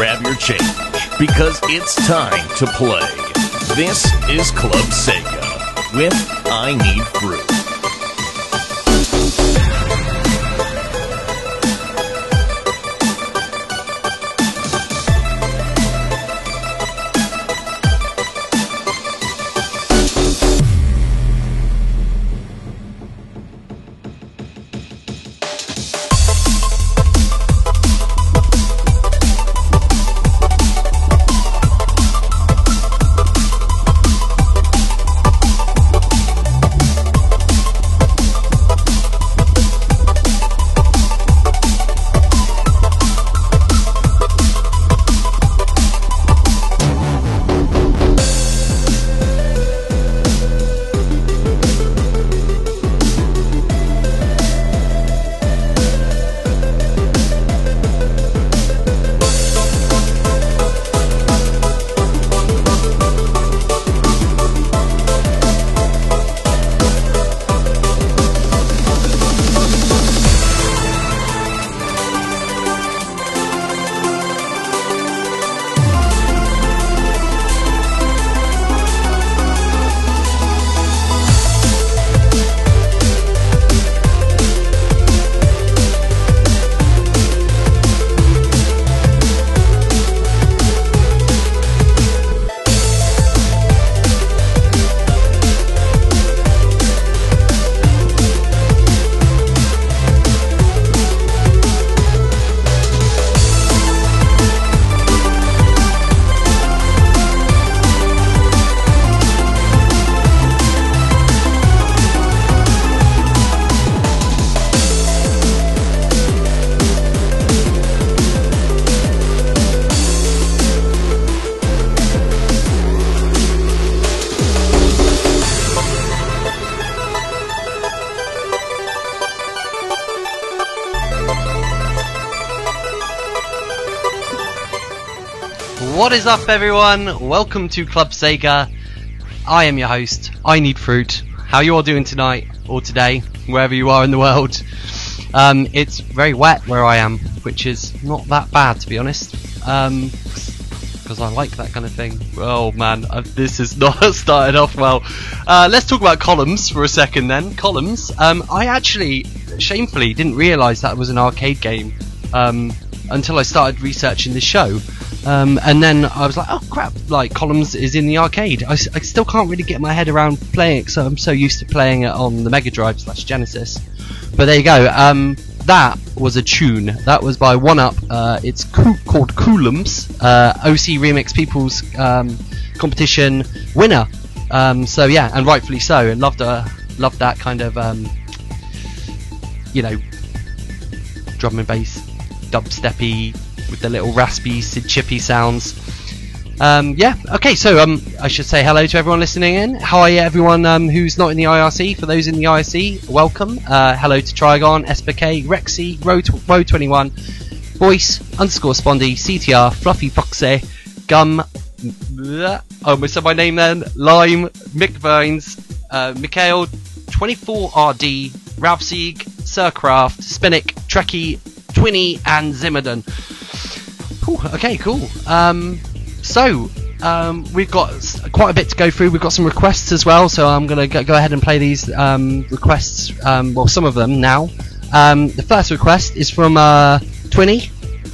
grab your change because it's time to play. This is Club Sega with I Need Fruit. What is up, everyone? Welcome to Club Sega. I am your host. I need fruit. How you all doing tonight or today, wherever you are in the world? Um, it's very wet where I am, which is not that bad to be honest. Um, because I like that kind of thing. Oh man, uh, this is not started off well. Uh, let's talk about columns for a second then. Columns. Um, I actually, shamefully, didn't realise that was an arcade game um, until I started researching the show. Um, and then I was like, oh crap, like Columns is in the arcade. I, I, still can't really get my head around playing it so I'm so used to playing it on the Mega Drive slash Genesis. But there you go. Um, that was a tune. That was by One Up. Uh, it's coo- called Coolums. Uh, OC Remix People's um, competition winner. Um, so yeah, and rightfully so. And loved uh, loved that kind of um, you know drum and bass dubsteppy with the little raspy chippy sounds. Um, yeah, okay, so um, I should say hello to everyone listening in. Hi, everyone um, who's not in the IRC. For those in the IRC, welcome. Uh, hello to Trigon, SPK, Rexy, Row, Row 21, Voice, underscore Spondy, CTR, Fluffy Foxy, Gum, bleh, oh, I said my name then, Lime, Mick Vines, uh, Mikhail, 24RD, Ravsieg, Sircraft, Spinnick, Trekkie, Twinny, and Zimmerden. Okay, cool. Um, so, um, we've got quite a bit to go through. We've got some requests as well, so I'm going to go ahead and play these um, requests, um, well, some of them now. Um, the first request is from uh, Twinny,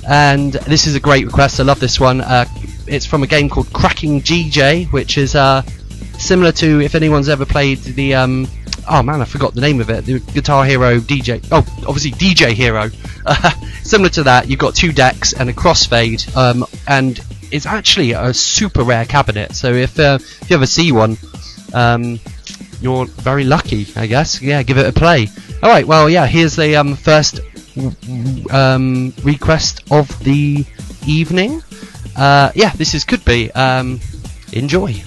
and this is a great request. I love this one. Uh, it's from a game called Cracking DJ, which is uh, similar to if anyone's ever played the. Oh man, I forgot the name of it. The Guitar Hero DJ. Oh, obviously DJ Hero. similar to that, you've got two decks and a crossfade, um, and it's actually a super rare cabinet. So if uh, if you ever see one, um, you're very lucky, I guess. Yeah, give it a play. All right. Well, yeah. Here's the um, first um, request of the evening. Uh, yeah, this is could be. Um, enjoy.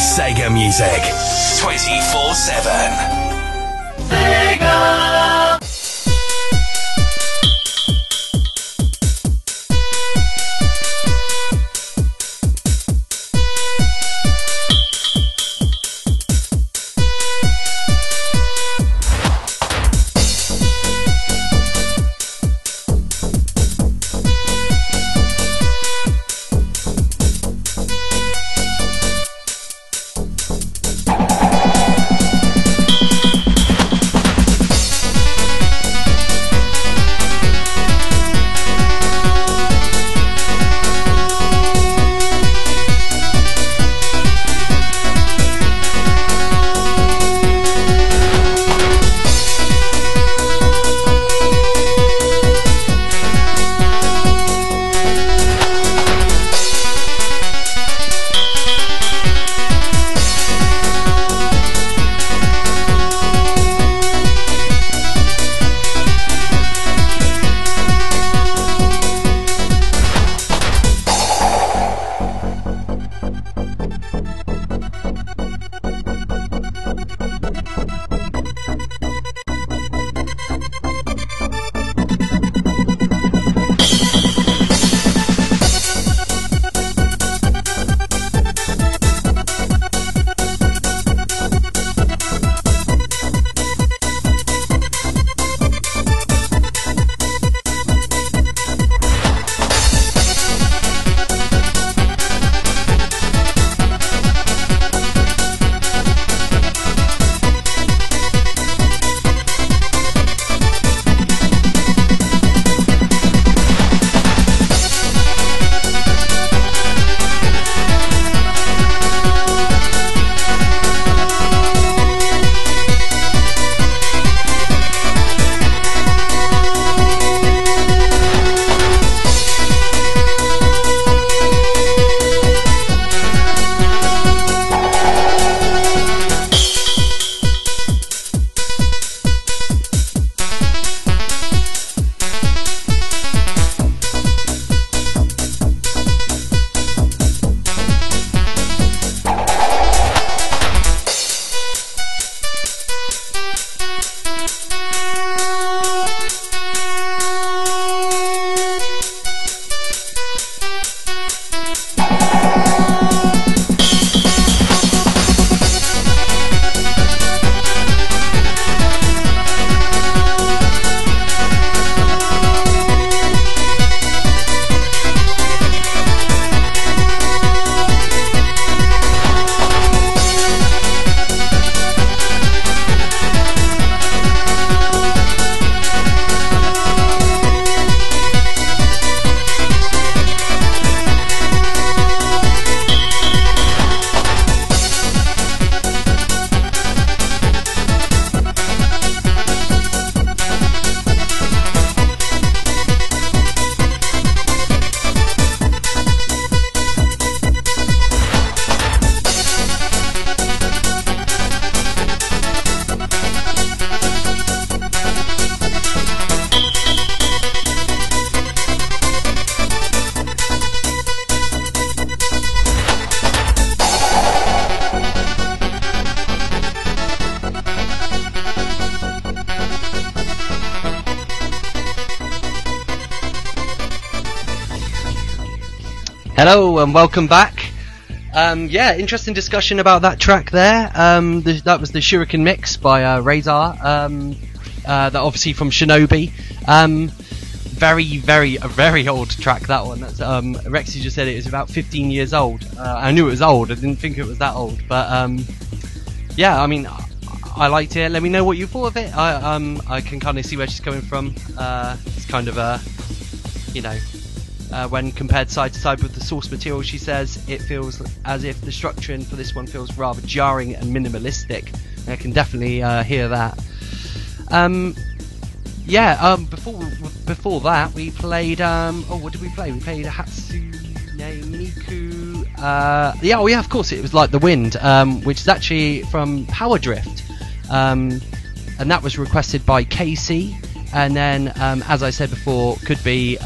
Sega music 24 7. Hello and welcome back. Um, yeah, interesting discussion about that track there. Um, the, that was the Shuriken mix by uh, Razor. Um, uh, that obviously from Shinobi. Um, very, very, a very old track that one. That's, um, Rexy just said it was about 15 years old. Uh, I knew it was old. I didn't think it was that old, but um, yeah, I mean, I, liked it. Let me know what you thought of it. I I can kind of see where she's coming from. Uh, it's kind of a, you know, uh, when compared side to side with the source material, she says it feels as if the structuring for this one feels rather jarring and minimalistic. I can definitely uh, hear that. Um, yeah. Um, before before that, we played. Um, oh, what did we play? We played a Hatsune Miku. Uh, yeah. Oh, yeah. Of course, it was like the wind, um, which is actually from Power Drift, um, and that was requested by Casey. And then, um, as I said before, could be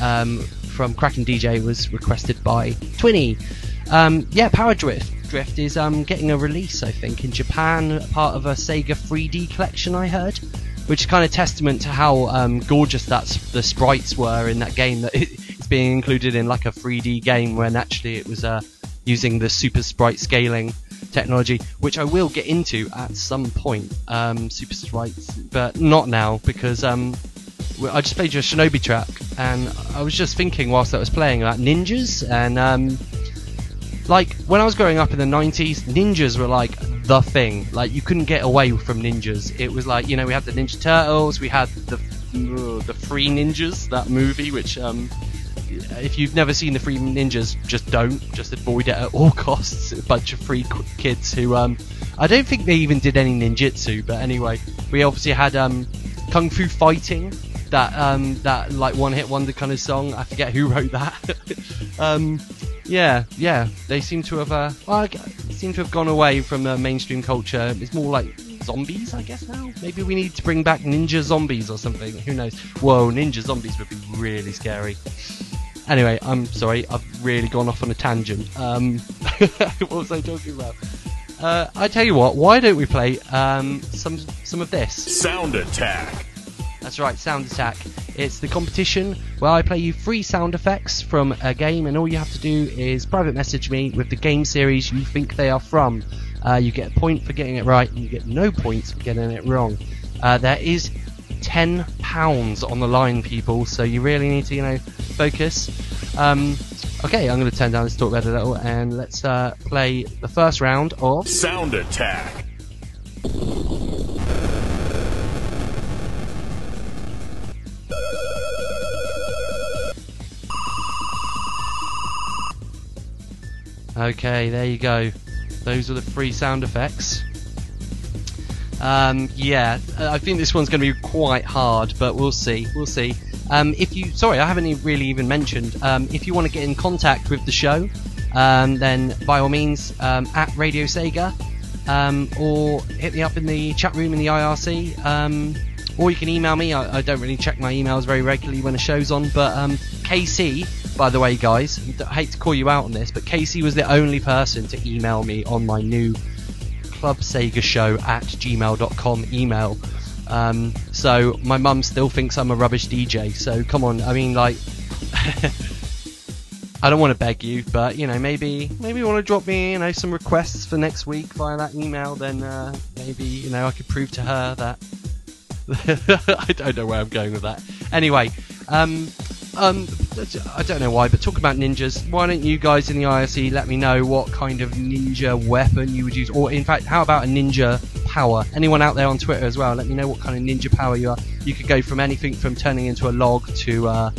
from Cracking DJ was requested by Twinny. Um, yeah, Power Drift Drift is um, getting a release, I think, in Japan, part of a Sega 3D collection. I heard, which is kind of testament to how um, gorgeous that's the sprites were in that game. That it, it's being included in like a 3D game when actually it was uh, using the super sprite scaling technology, which I will get into at some point. Um, super sprites, but not now because um, I just played your Shinobi track, and I was just thinking whilst I was playing about ninjas, and um, like when I was growing up in the 90s, ninjas were like the thing. Like you couldn't get away from ninjas. It was like you know we had the Ninja Turtles, we had the the Free Ninjas, that movie, which um, if you've never seen the Free Ninjas, just don't. Just avoid it at all costs. A bunch of free kids who um, I don't think they even did any ninjutsu, but anyway, we obviously had um, kung fu fighting. That um, that like one hit wonder kind of song. I forget who wrote that. um, yeah, yeah. They seem to have uh, well, seem to have gone away from uh, mainstream culture. It's more like zombies, I guess now. Maybe we need to bring back ninja zombies or something. Who knows? Whoa, ninja zombies would be really scary. Anyway, I'm sorry. I've really gone off on a tangent. Um, what was I talking about? Uh, I tell you what. Why don't we play um, some some of this? Sound attack. That's right, Sound Attack. It's the competition where I play you free sound effects from a game, and all you have to do is private message me with the game series you think they are from. Uh, you get a point for getting it right, and you get no points for getting it wrong. Uh, there is ten pounds on the line, people, so you really need to, you know, focus. Um, okay, I'm going to turn down this talk bed a little, and let's uh, play the first round of. Sound attack. Okay, there you go. Those are the free sound effects. Um, yeah, uh, I think this one's going to be quite hard, but we'll see. We'll see. Um, if you, sorry, I haven't really even mentioned. Um, if you want to get in contact with the show, um, then by all means um, at Radio Sega, um, or hit me up in the chat room in the IRC, um, or you can email me. I, I don't really check my emails very regularly when a show's on, but um, KC, by the way, guys, I hate to call you out on this, but Casey was the only person to email me on my new Club Sega Show at gmail.com email. Um, so my mum still thinks I'm a rubbish DJ. So come on, I mean, like, I don't want to beg you, but you know, maybe maybe you want to drop me, you know, some requests for next week via that email. Then uh, maybe you know I could prove to her that I don't know where I'm going with that. Anyway, um, um, I don't know why, but talk about ninjas. Why don't you guys in the IRC let me know what kind of ninja weapon you would use, or in fact, how about a ninja power? Anyone out there on Twitter as well? Let me know what kind of ninja power you are. You could go from anything from turning into a log to, uh,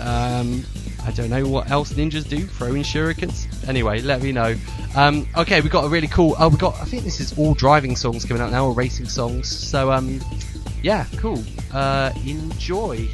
um, I don't know what else ninjas do, throwing shurikens. Anyway, let me know. Um, okay, we got a really cool. Oh, we got. I think this is all driving songs coming out now, or racing songs. So, um, yeah, cool. Uh, enjoy.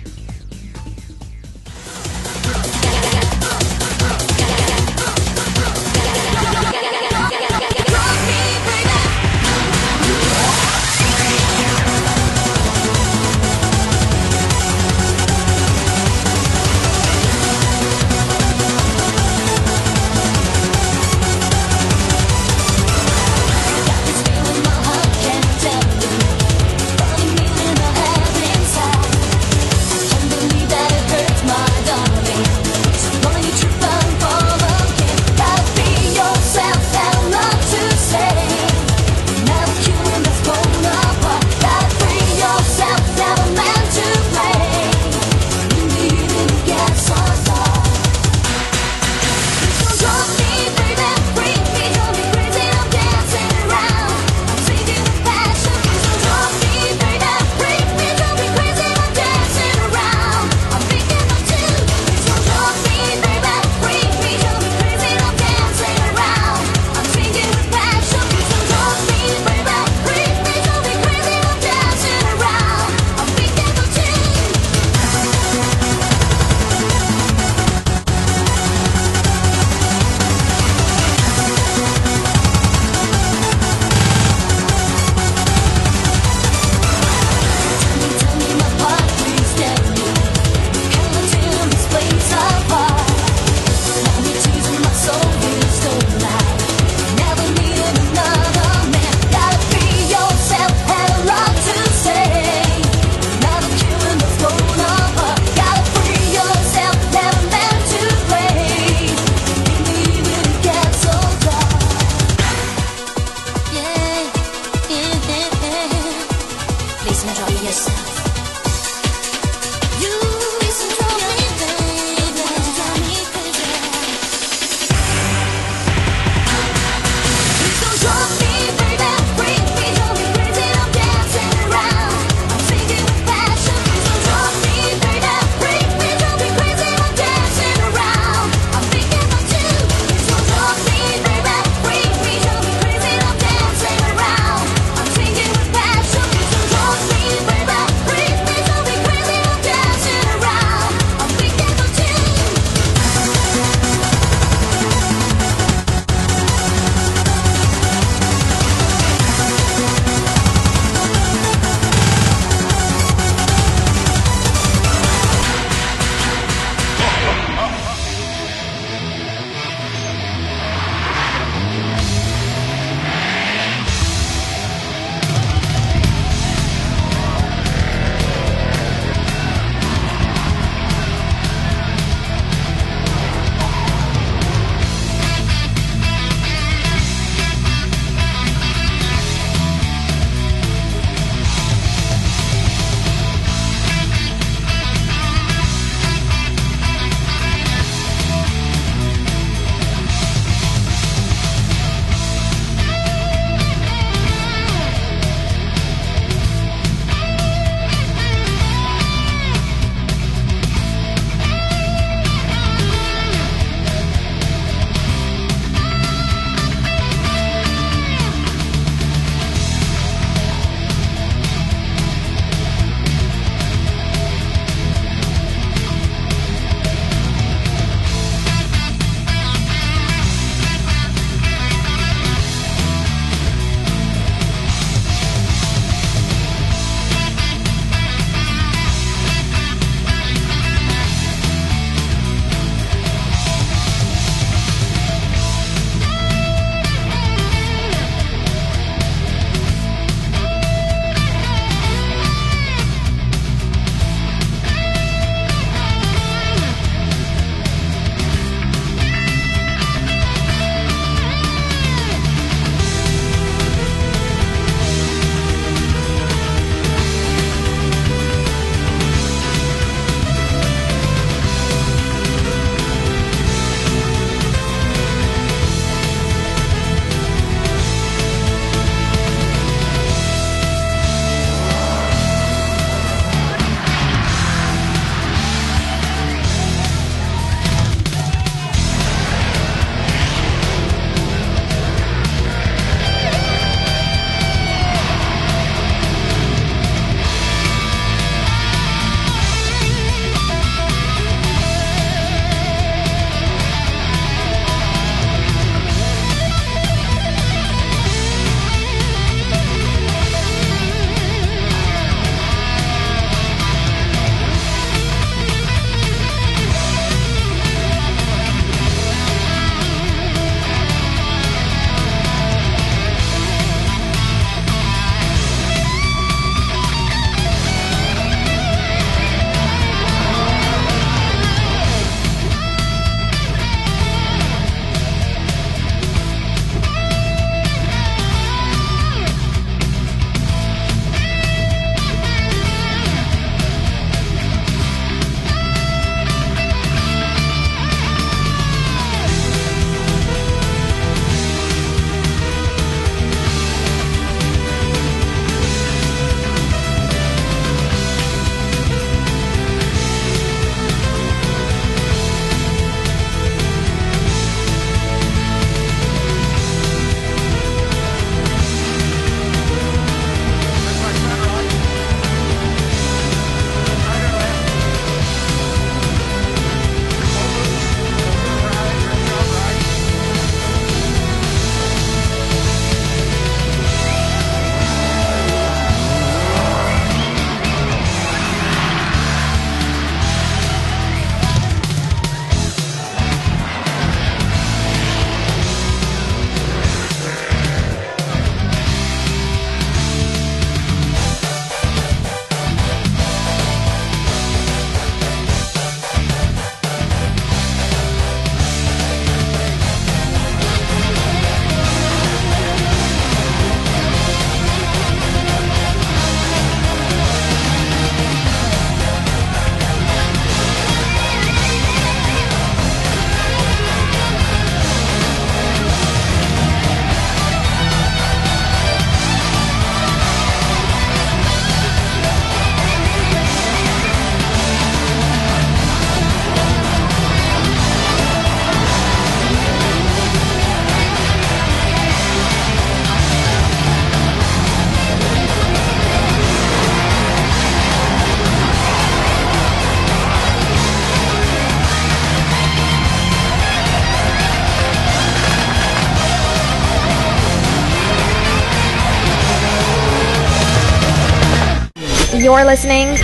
You're listening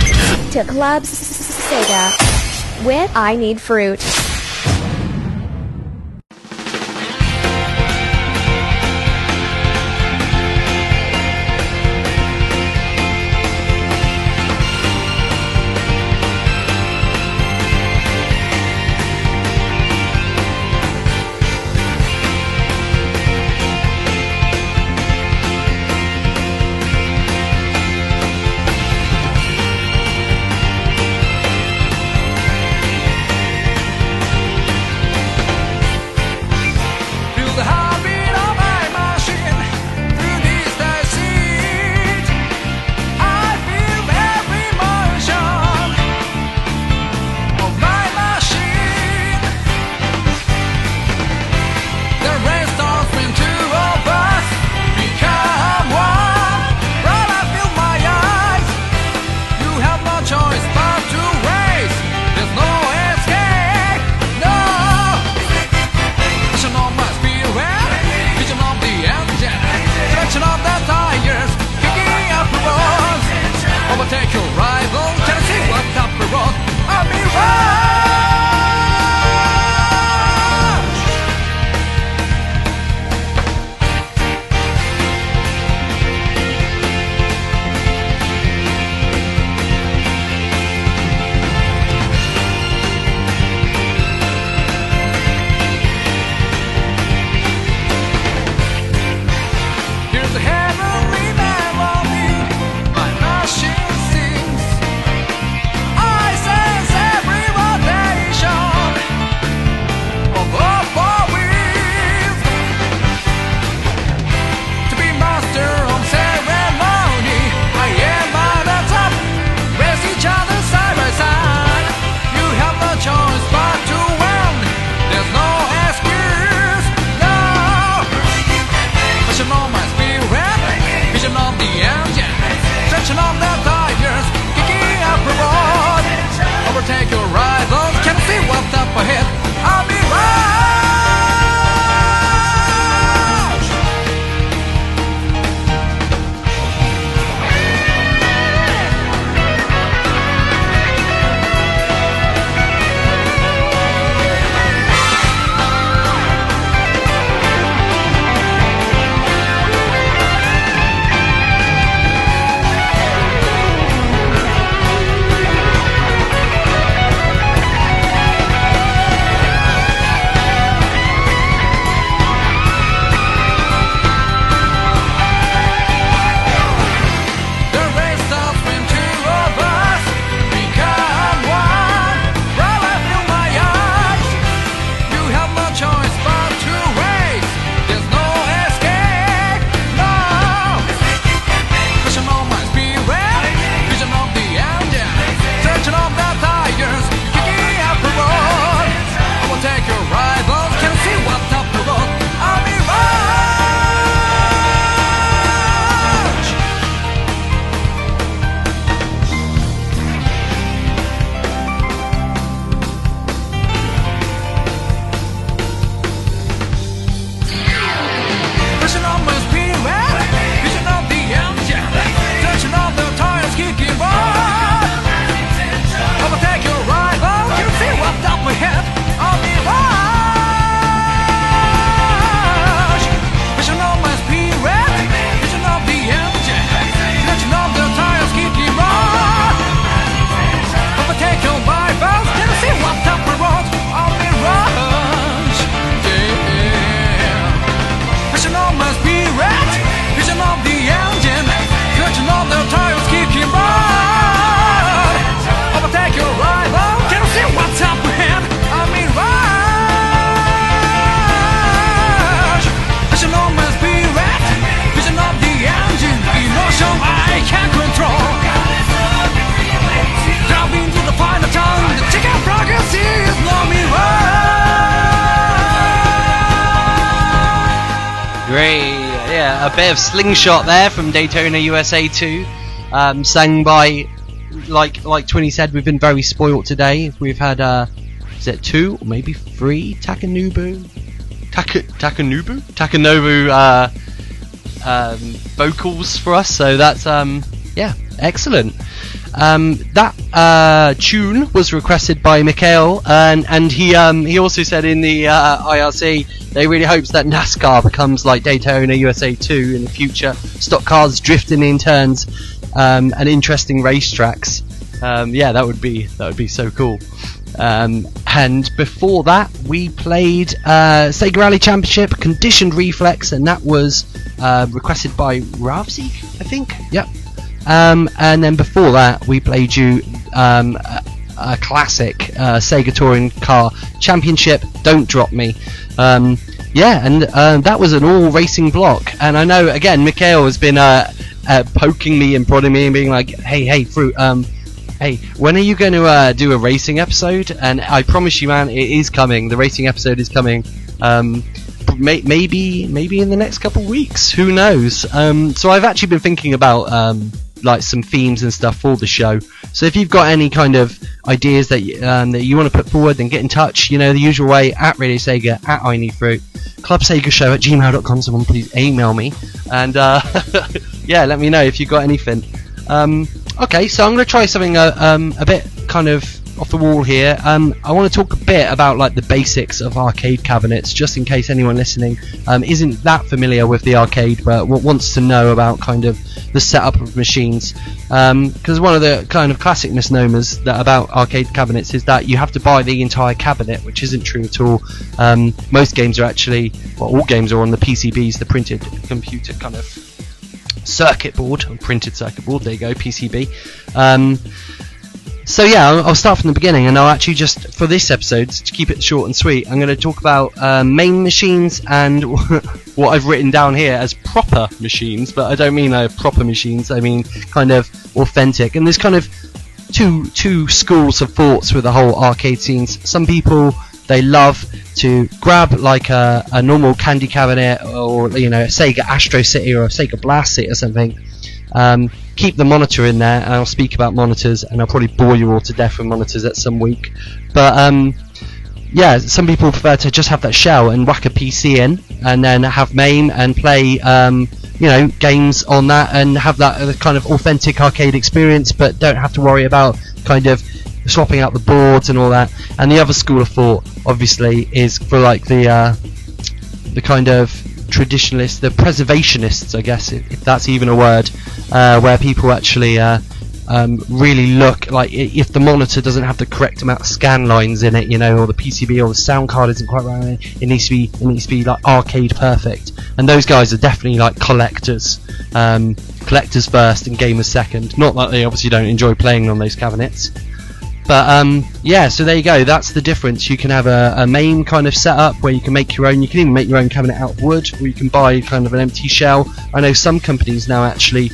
to Club Sega with I Need Fruit. slingshot there from Daytona USA 2, um, sang by, like like Twinny said, we've been very spoilt today. We've had, uh, is it two or maybe three Takanubu? Taka, Takanubu? Takanobu uh, um, vocals for us, so that's, um, yeah, excellent. Um, that uh, tune was requested by Mikhail, and and he um, he also said in the uh, IRC they really hopes that NASCAR becomes like Daytona USA 2 in the future. Stock cars drifting in turns, um, and interesting racetracks. Um, yeah, that would be that would be so cool. Um, and before that, we played uh, Sega Rally Championship Conditioned Reflex, and that was uh, requested by Ravzik, I think. Yep. Um, and then before that, we played you um, a, a classic uh, Sega Touring Car Championship. Don't drop me. Um, yeah, and uh, that was an all racing block. And I know again, Mikhail has been uh, uh, poking me and prodding me and being like, "Hey, hey, fruit." Um, Hey, when are you going to uh, do a racing episode? And I promise you, man, it is coming. The racing episode is coming. Um, may- maybe, maybe in the next couple of weeks. Who knows? Um, so I've actually been thinking about um, like some themes and stuff for the show. So if you've got any kind of ideas that um, that you want to put forward, then get in touch. You know the usual way at Radio Sega at I Need Fruit, Club Sega Show at gmail.com. Someone please email me and uh, yeah, let me know if you've got anything. Um, okay, so I'm going to try something uh, um, a bit kind of off the wall here. Um, I want to talk a bit about like the basics of arcade cabinets, just in case anyone listening um, isn't that familiar with the arcade, but wants to know about kind of the setup of machines. Because one of the kind of classic misnomers that about arcade cabinets is that you have to buy the entire cabinet, which isn't true at all. Um, most games are actually, well, all games are on the PCBs, the printed computer kind of circuit board, printed circuit board. There you go, PCB. So yeah, I'll, start from the beginning, and I'll actually just for this episode to keep it short and sweet, I'm going to talk about um, MAME machines and what I've written down here as proper machines. But I don't mean uh, proper machines. I mean kind of authentic. And there's kind of two two schools of thoughts with the whole arcade scenes. Some people they love to grab like a, a normal candy cabinet or you know a Sega Astro City or a Sega Blast City or something. Um, keep the monitor in there, and I'll speak about monitors, and I'll probably bore you all to death with monitors at some week. But um, yeah, some people prefer to just have that shell and whack a PC in, and then have MAME and play, um, you know, games on that, and have that kind of authentic arcade experience, but don't have to worry about kind of swapping out the boards and all that. And the other school of thought, obviously, is for like the uh, the kind of traditionalists, the preservationists, I guess, if, if that's even a word, uh, where people actually uh, um, really look like if the monitor doesn't have the correct amount of scan lines in it, you know, or the PCB or the sound card isn't quite right, it needs to be it needs to be like arcade perfect. And those guys are definitely like collectors, um, collectors first and gamers second. Not that they obviously don't enjoy playing on those cabinets. But um, yeah, so there you go. That's the difference. You can have a, a MAME kind of setup where you can make your own. You can even make your own cabinet out of wood, or you can buy kind of an empty shell. I know some companies now actually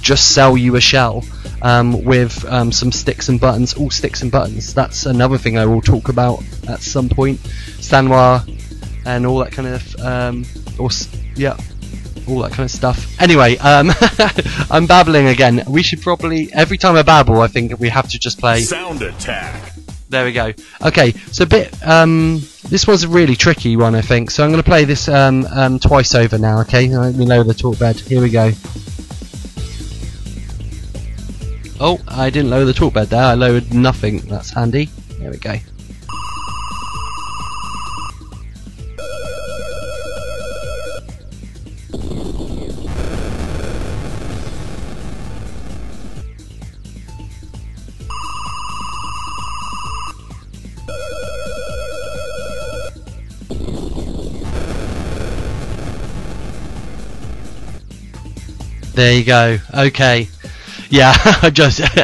just sell you a shell um, with um, some sticks and buttons, all sticks and buttons. That's another thing I will talk about at some point. Sanwa and all that kind of um, or yeah, all that kind of stuff. Anyway, um, I'm babbling again. We should probably every time I babble, I think we have to just play. Sound attack. There we go. Okay, so a bit. Um, this was a really tricky one, I think. So I'm going to play this um, um, twice over now. Okay, let me lower the talk bed. Here we go. Oh, I didn't lower the talk bed there. I lowered nothing. That's handy. There we go. There you go. Okay. Yeah, I just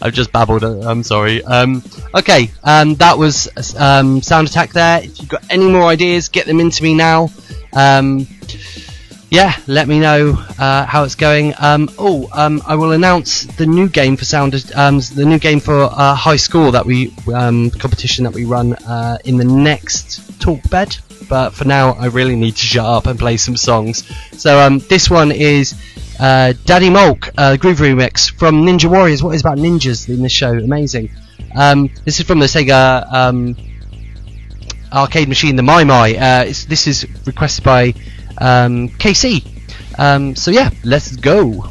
I've just babbled. I'm sorry. Um, okay, um, that was um, sound attack there. If you've got any more ideas, get them into me now. Um, yeah, let me know uh, how it's going. Um, oh, um, I will announce the new game for sound, the new game for uh, high score that we competition that we run uh, in the next talk bed. But for now, I really need to shut up and play some songs. So this one is uh, Daddy Mulk, uh, Groove Remix from Ninja Warriors. What is about ninjas in this show? Amazing. Um, this is from the Sega um, arcade machine, the My My. Uh, this is requested by um, KC. Um, so yeah, let's go.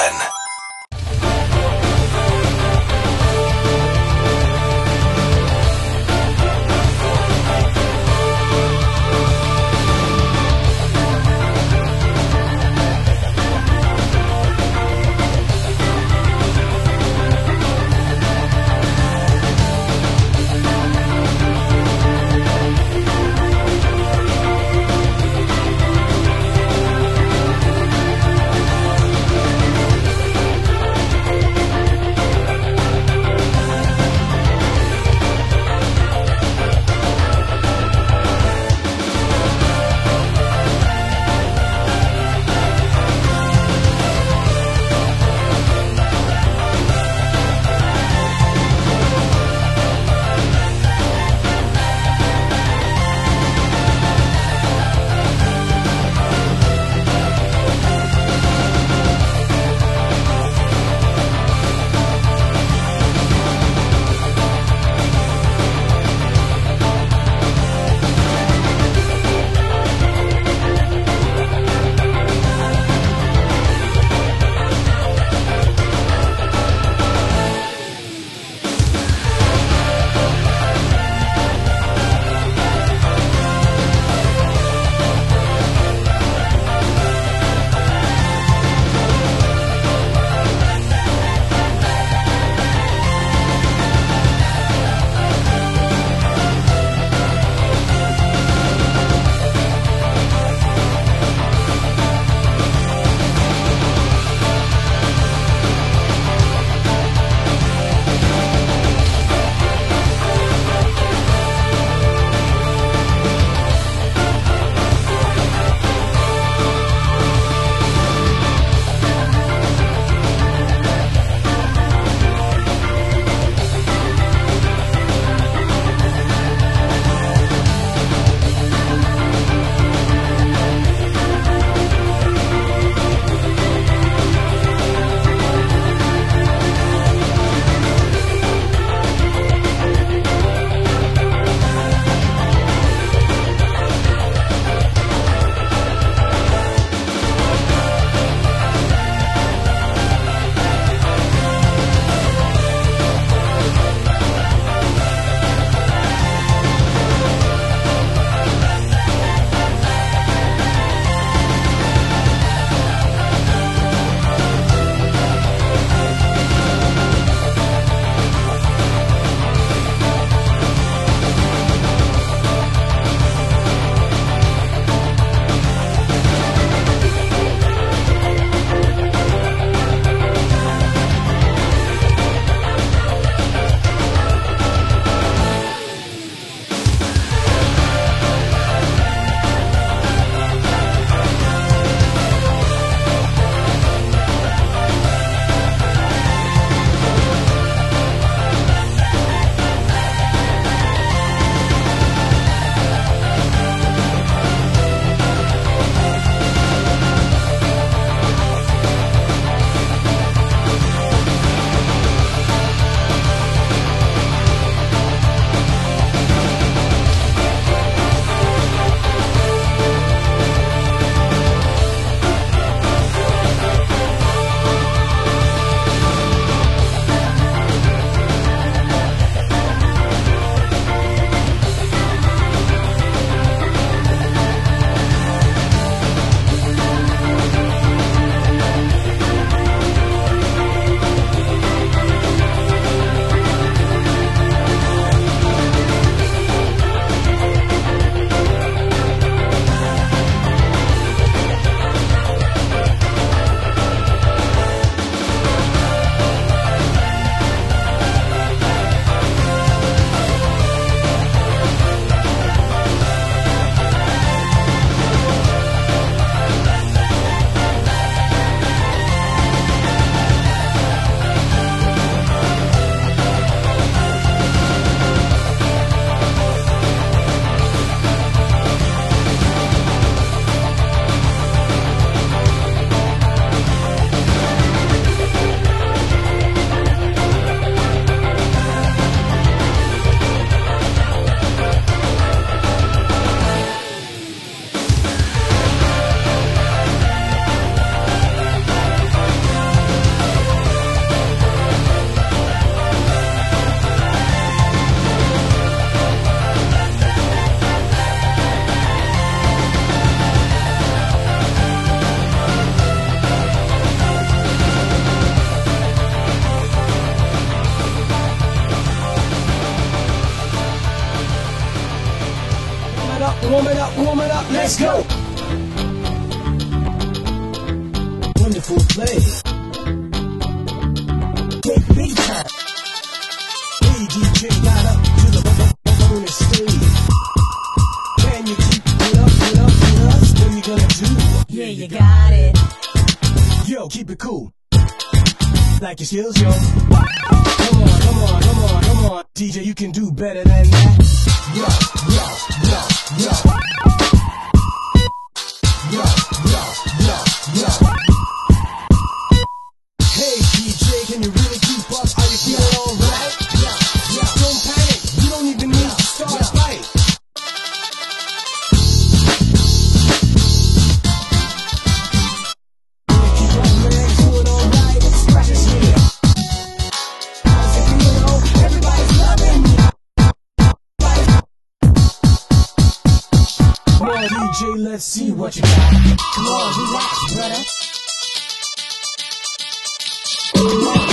Warm it up, warm it up, let's go. Wonderful play. Take big time. Hey DJ, got up to the bonus stage. Can you keep it up, it up, it up? What you gonna do? Yeah, you got it. Yo, keep it cool. Like your skills, yo. Come on, come on, come on, come on. DJ, you can do better than that. Yo, yo, yo, yo. Yo, yo, yo, yo. Let's see what you got. Come on, relax, brother.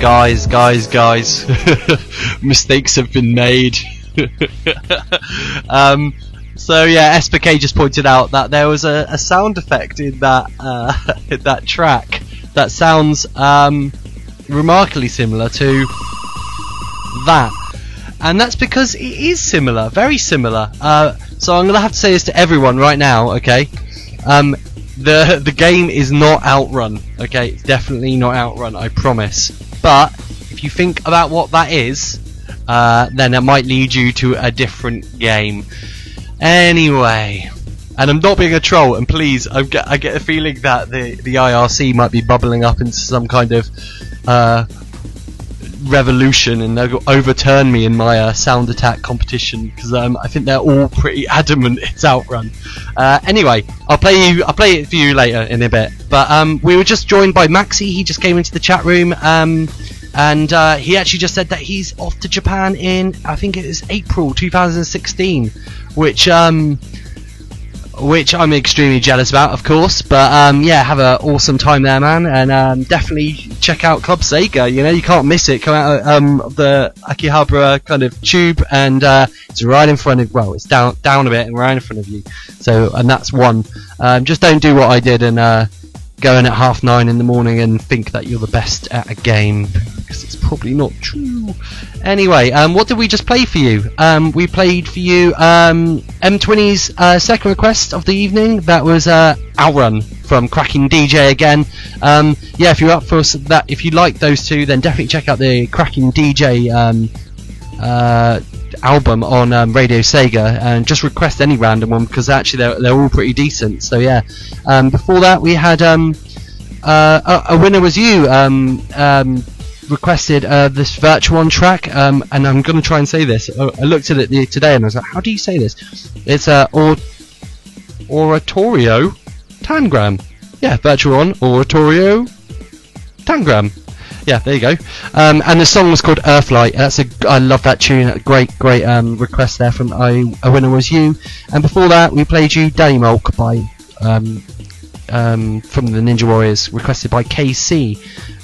Guys, guys, guys. Mistakes have been made. um, so yeah, SPK just pointed out that there was a, a sound effect in that uh, in that track that sounds um, remarkably similar to that, and that's because it is similar, very similar. Uh, so I'm gonna have to say this to everyone right now, okay? Um, the the game is not Outrun. Okay, it's definitely not Outrun. I promise. But if you think about what that is, uh, then it might lead you to a different game. Anyway, and I'm not being a troll. And please, I get I get a feeling that the the IRC might be bubbling up into some kind of uh, revolution and they'll overturn me in my uh, sound attack competition because um, I think they're all pretty adamant it's Outrun. Uh, anyway, I'll play you. I'll play it for you later in a bit. But um, we were just joined by Maxi. He just came into the chat room. Um, and uh, he actually just said that he's off to Japan in I think it is April 2016, which um, which I'm extremely jealous about, of course. But um, yeah, have an awesome time there, man, and um, definitely check out Club Sega. You know, you can't miss it. Come out um, of the Akihabara kind of tube, and uh, it's right in front of. Well, it's down down a bit and right in front of you. So, and that's one. Um, just don't do what I did and uh, go in at half nine in the morning and think that you're the best at a game because it's probably not true. Anyway, um, what did we just play for you? Um, we played for you um, M20's uh, second request of the evening. That was uh, Outrun from Cracking DJ again. Um, yeah, if you're up for that, if you like those two, then definitely check out the Cracking DJ um, uh, album on um, Radio Sega and just request any random one because actually they're, they're all pretty decent. So yeah. Um, before that, we had um, uh, a, a winner was you. Um, um, requested uh, this Virtual On track, um, and I'm going to try and say this. I, I looked at it today and I was like, how do you say this? It's uh, or- Oratorio Tangram. Yeah, Virtual On Oratorio Tangram. Yeah, there you go. Um, and the song was called Earthlight. That's a I love that tune. Great, great um, request there from I. A winner was you. And before that, we played you Daddy Mulk by um, um, from the Ninja Warriors, requested by KC.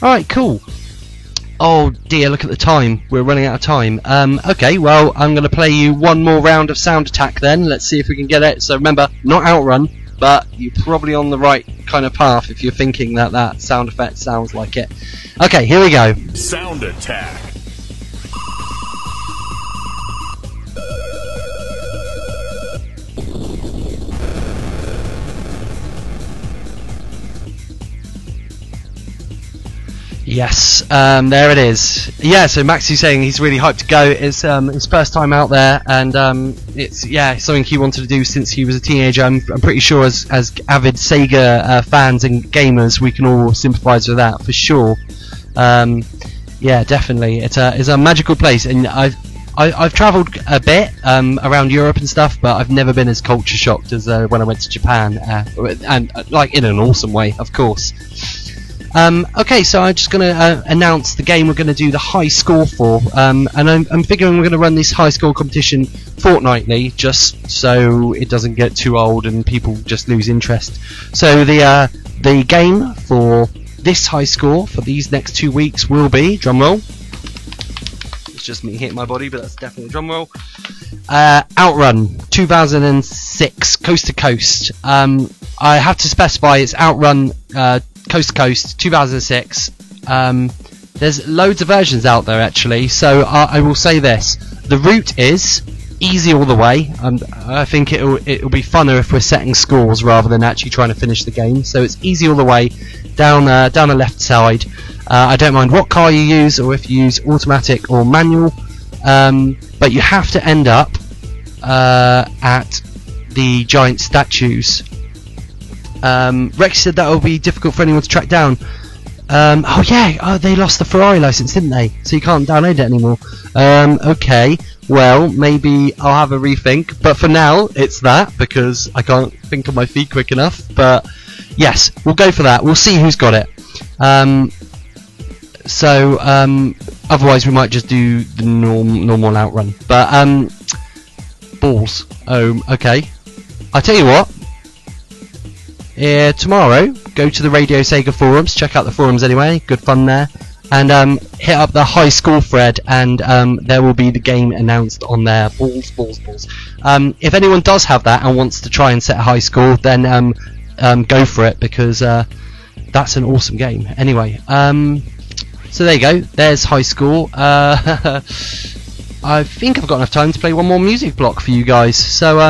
All right, cool. Oh dear, look at the time. We're running out of time. Um, okay, well, I'm going to play you one more round of Sound Attack then. Let's see if we can get it. So remember, not Outrun, but you're probably on the right kind of path if you're thinking that that sound effect sounds like it. Okay, here we go. Sound attack. Yes, um, there it is. Yeah, so Maxie's saying he's really hyped to go. It's um, his first time out there, and um, it's yeah something he wanted to do since he was a teenager. I'm, I'm pretty sure as as avid Sega uh, fans and gamers, we can all sympathise with that for sure. Um, yeah, definitely. It's a it's a magical place, and I've I, I've travelled a bit um, around Europe and stuff, but I've never been as culture shocked as uh, when I went to Japan, uh, and like in an awesome way, of course. Um, okay, so I'm just going to uh, announce the game we're going to do the high score for, um, and I'm, I'm figuring we're going to run this high score competition fortnightly, just so it doesn't get too old and people just lose interest. So the uh, the game for this high score for these next two weeks will be drumroll. It's just me hitting my body, but that's definitely drumroll. Uh, Outrun 2006 Coast to Coast. Um, I have to specify it's Outrun uh, Coast to Coast 2006. Um, there's loads of versions out there actually, so I, will say this: the route is easy all the way. and I think it'll it'll be funner if we're setting scores rather than actually trying to finish the game. So it's easy all the way down uh, down the left side. Uh, I don't mind what car you use or if you use automatic or manual, um, but you have to end up uh, at the giant statues. Um, Rex said that will be difficult for anyone to track down. Um, oh yeah, oh, they lost the Ferrari license, didn't they? So you can't download it anymore. Um, okay, well maybe I'll have a rethink. But for now, it's that because I can't think on my feet quick enough. But yes, we'll go for that. We'll see who's got it. Um, so um, otherwise, we might just do the norm, normal outrun. But um, balls. Oh, okay. I tell you what. Uh, tomorrow, go to the Radio Sega forums. Check out the forums anyway. Good fun there. And um, hit up the high school thread, and um, there will be the game announced on there. Balls, balls, balls. Um, if anyone does have that and wants to try and set a high score, then um, um, go for it because uh, that's an awesome game. Anyway, um, so there you go. There's high school. Uh, I think I've got enough time to play one more music block for you guys. So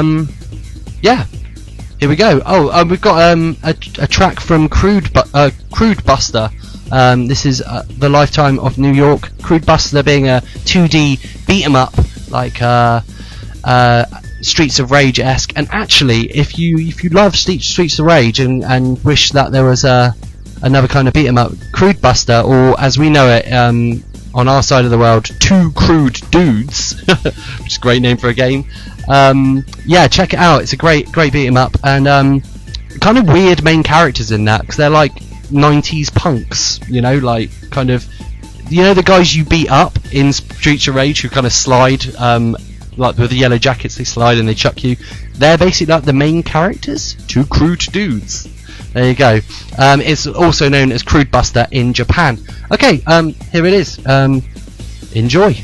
yeah, here we go. Oh, uh, we've got um, a, a track from Crude Bu- uh, Crude Buster. Um, this is uh, the lifetime of New York. Crude Buster being a 2D beat 'em up like uh, uh, Streets of Rage esque. And actually, if you if you love Streets Streets of Rage and, and wish that there was a another kind of beat 'em up, Crude Buster, or as we know it um, on our side of the world, Two Crude Dudes, which is a great name for a game. Um, yeah, check it out. It's a great great beat 'em up and um, kind of weird main characters in that because they're like 90s punks, you know, like kind of you know the guys you beat up in Streets of Rage who kind of slide um, like with the yellow jackets they slide and they chuck you. They're basically like the main characters, two crude dudes. There you go. Um, it's also known as Crude Buster in Japan. Okay, um, here it is. Um, enjoy.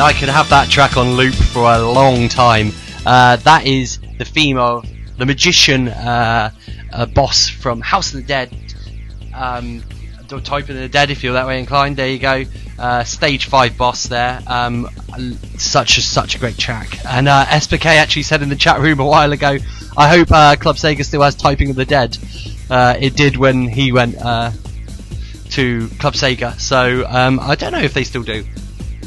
Man, I could have that track on loop for a long time. Uh, that is the theme of the magician uh, uh, boss from House of the Dead. Um, Typing of the Dead if you're that way inclined. There you go. Uh, stage five boss there. Um, such a such a great track. And uh, SPK actually said in the chat room a while ago, I hope uh, Club Sega still has typing of the dead. Uh, it did when he went uh, to Club Sega. So um, I don't know if they still do.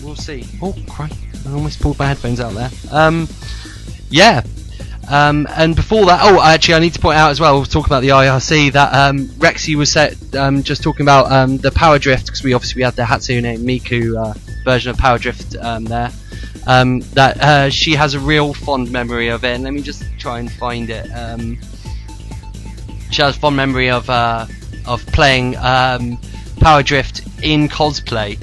We'll see. Oh, Christ. I almost pulled my headphones out there. Um, yeah. Um, and before that, oh, actually, I need to point out as well. We'll talk about the IRC that um, Rexy was set, um, just talking about um, the Power Drift because we obviously we had the Hatsune Miku uh, version of Power Drift um, there. That uh, she has a real fond memory of it. And let me just try and find it. She has fond memory of uh, of playing Power Drift in cosplay.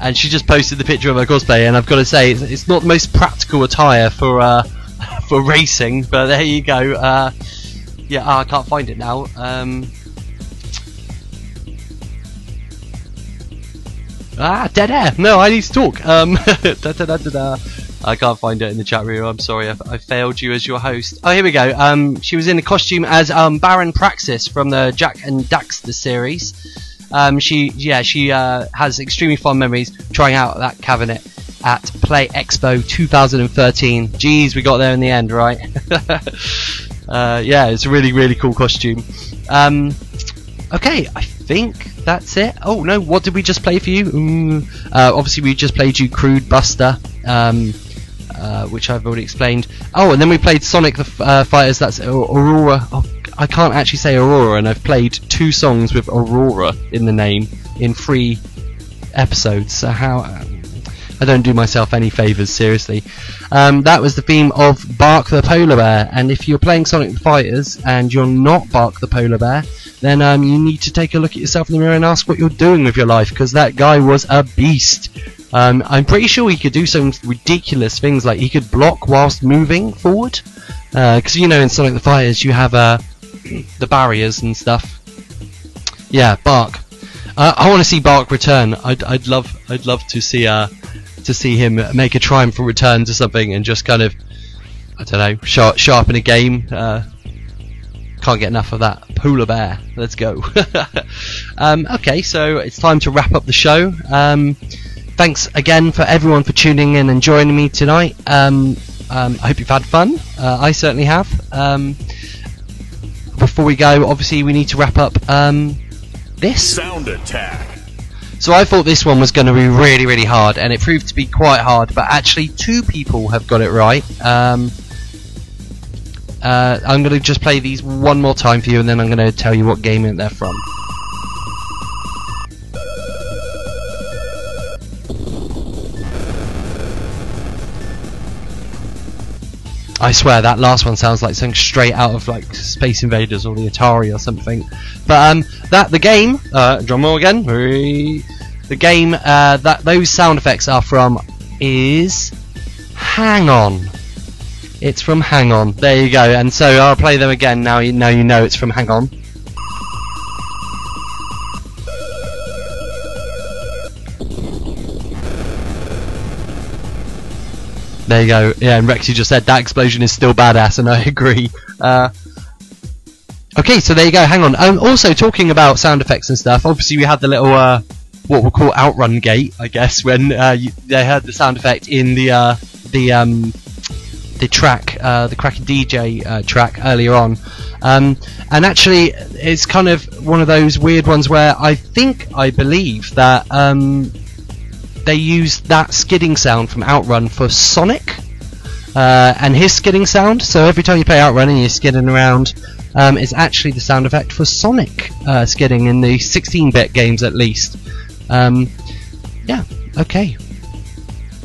And she just posted the picture of her cosplay, and I've got to say, it's, it's not the most practical attire for uh, for racing, but there you go. Uh, yeah, ah, I can't find it now. Um, ah, dead air. No, I need to talk. Um, da, da, da. I can't find it in the chat room. I'm sorry, I, I failed you as your host. Oh, here we go. Um, she was in a costume as um, Baron Praxis from the Jak and Daxter series. Um, she, yeah, she uh, has extremely fond memories trying out that cabinet at Play Expo 2013. Jeez, we got there in the end, right? uh, yeah, it's a really, really cool costume. Um, okay, I think that's it. Oh no, what did we just play for you? Ooh, uh, obviously, we just played you Crude Buster. Um, uh, which I've already explained. Oh, and then we played Sonic the uh, Fighters. That's Aurora. Oh, I can't actually say Aurora, and I've played two songs with Aurora in the name in three episodes. So how? I don't do myself any favors, seriously. Um, that was the theme of Bark the Polar Bear, and if you're playing Sonic the Fighters and you're not Bark the Polar Bear, then um, you need to take a look at yourself in the mirror and ask what you're doing with your life, because that guy was a beast. Um, I'm pretty sure he could do some ridiculous things, like he could block whilst moving forward. Because you know, in Sonic the Fighters, you have uh, the barriers and stuff. Yeah, Bark. Uh, I want to see Bark return. I'd, I'd love, I'd love to see, uh, to see him make a triumphant return to something and just kind of, I don't know, sharp, sharpen a game. Uh, can't get enough of that. Polar bear. Let's go. um, okay, so it's time to wrap up the show. Um, thanks again for everyone for tuning in and joining me tonight. Um, um, I hope you've had fun. Uh, I certainly have. Before we go, obviously we need to wrap up um, this. Sound attack. So I thought this one was going to be really, really hard, and it proved to be quite hard. But actually, two people have got it right. Um, uh, I'm going to just play these one more time for you, and then I'm going to tell you what game they're from. I swear that last one sounds like something straight out of like Space Invaders or the Atari or something. But um, that the game, uh, drum roll again. The game uh, that those sound effects are from is Hang On. It's from Hang On. There you go. And so I'll play them again now. You now you know it's from Hang On. There you go. Yeah, and Rexy just said that explosion is still badass, and I agree. Uh, okay, so there you go. Hang on. Um, also, talking about sound effects and stuff, obviously we had the little uh, what we'll call outrun gate, I guess, when uh, you, they heard the sound effect in the uh, the um, the track, uh, the Cracking DJ uh, track earlier on. Um, and actually, it's kind of one of those weird ones where I think, I believe that um, they used that skidding sound from Outrun for Sonic uh, and his skidding sound. So every time you play Outrun and you're skidding around, um, it's actually the sound effect for Sonic uh, skidding in the 16-bit games at least. Um, yeah, okay.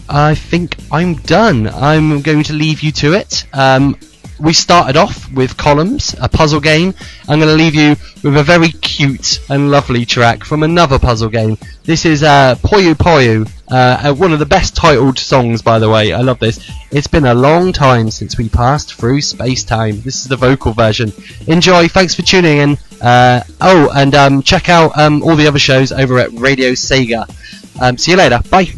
I think I'm done. I'm going to leave you to it. Um, we started off with Columns, a puzzle game. I'm going to leave you with a very cute and lovely track from another puzzle game. This is uh, Puyo Puyo, uh, uh, one of the best titled songs, by the way. I love this. It's been a long time since we passed through space time. This is the vocal version. Enjoy. Thanks for tuning in. Uh, oh, and um, check out um, all the other shows over at Radio Sega. Um, see you later. Bye.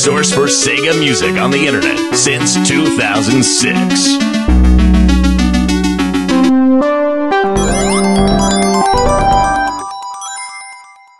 Source for Sega music on the internet since 2006.